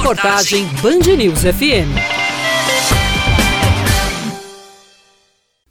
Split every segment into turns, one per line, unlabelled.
Reportagem Band News FM.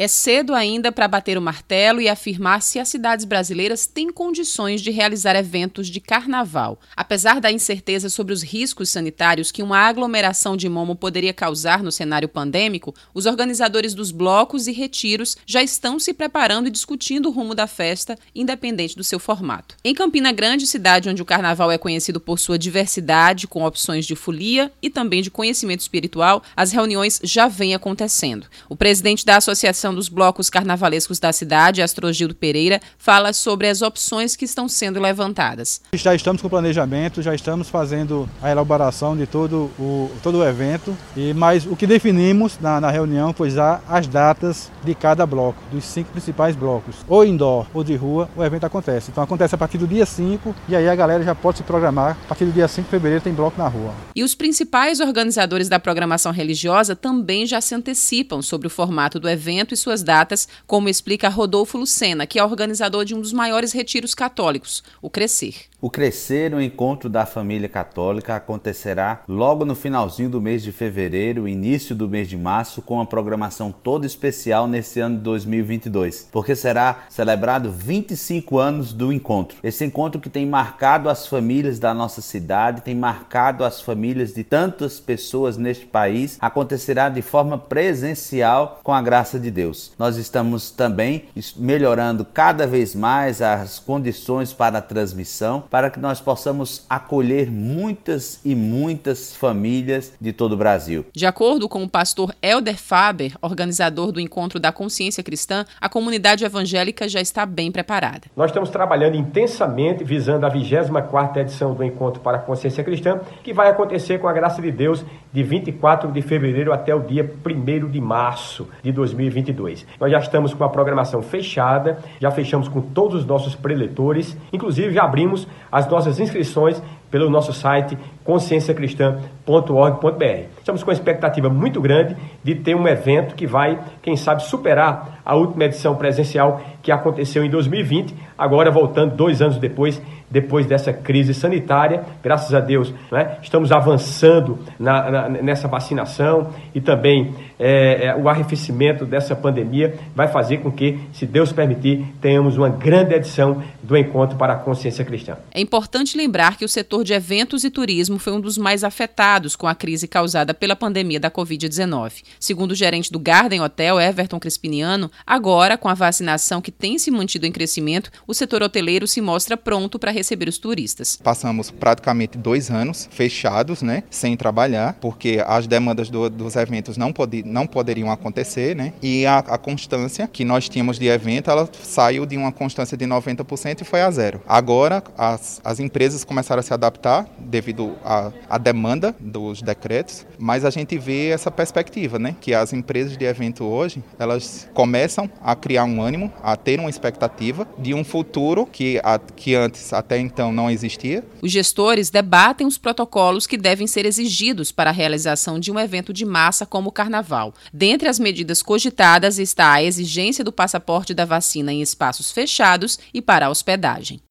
É cedo ainda para bater o martelo e afirmar se as cidades brasileiras têm condições de realizar eventos de carnaval. Apesar da incerteza sobre os riscos sanitários que uma aglomeração de momo poderia causar no cenário pandêmico, os organizadores dos blocos e retiros já estão se preparando e discutindo o rumo da festa, independente do seu formato. Em Campina Grande, cidade onde o carnaval é conhecido por sua diversidade, com opções de folia e também de conhecimento espiritual, as reuniões já vêm acontecendo. O presidente da Associação Dos Blocos Carnavalescos da cidade, Astrogildo Pereira, fala sobre as opções que estão sendo levantadas.
Já estamos com o planejamento, já estamos fazendo a elaboração de todo o, todo o evento, e mas o que definimos na, na reunião foi já as datas de cada bloco, dos cinco principais blocos. Ou indoor ou de rua, o evento acontece. Então acontece a partir do dia 5 e aí a galera já pode se programar. A partir do dia 5 de fevereiro tem bloco na rua.
E os principais organizadores da programação religiosa também já se antecipam sobre o formato do evento e suas datas, como explica Rodolfo Lucena, que é organizador de um dos maiores retiros católicos, o Crescer.
O Crescer, o encontro da família católica, acontecerá logo no finalzinho do mês de fevereiro, início do mês de março, com uma programação toda especial nesse ano de 2022, porque será celebrado 25 anos do encontro. Esse encontro que tem marcado as famílias da nossa cidade, tem marcado as famílias de tantas pessoas neste país, acontecerá de forma presencial com a graça de Deus. Nós estamos também melhorando cada vez mais as condições para a transmissão para que nós possamos acolher muitas e muitas famílias de todo o Brasil.
De acordo com o pastor Elder Faber, organizador do Encontro da Consciência Cristã, a comunidade evangélica já está bem preparada.
Nós estamos trabalhando intensamente visando a 24ª edição do Encontro para a Consciência Cristã, que vai acontecer com a graça de Deus de 24 de fevereiro até o dia 1 de março de 2022. Nós já estamos com a programação fechada, já fechamos com todos os nossos preletores, inclusive já abrimos as nossas inscrições pelo nosso site conscienciacristã.org.br. Estamos com uma expectativa muito grande de ter um evento que vai, quem sabe, superar a última edição presencial que aconteceu em 2020, agora voltando dois anos depois, depois dessa crise sanitária. Graças a Deus, né, estamos avançando na, na, nessa vacinação e também é, é, o arrefecimento dessa pandemia vai fazer com que, se Deus permitir, tenhamos uma grande edição do Encontro para a Consciência Cristã.
É importante lembrar que o setor de eventos e turismo foi um dos mais afetados com a crise causada pela pandemia da Covid-19. Segundo o gerente do Garden Hotel, Everton Crispiniano, agora, com a vacinação que tem se mantido em crescimento, o setor hoteleiro se mostra pronto para receber os turistas.
Passamos praticamente dois anos fechados, né, sem trabalhar, porque as demandas do, dos eventos não, não poderiam acontecer, né, e a, a constância que nós tínhamos de evento, ela saiu de uma constância de 90% e foi a zero. Agora, as, as empresas começaram a se adaptar devido à, à demanda dos decretos, mas a gente vê essa perspectiva, né, que as empresas de evento hoje, elas começam a criar um ânimo, a ter uma expectativa de um futuro que, a, que antes até então não existia.
Os gestores debatem os protocolos que devem ser exigidos para a realização de um evento de massa como o carnaval. Dentre as medidas cogitadas está a exigência do passaporte da vacina em espaços fechados e para a hospedagem.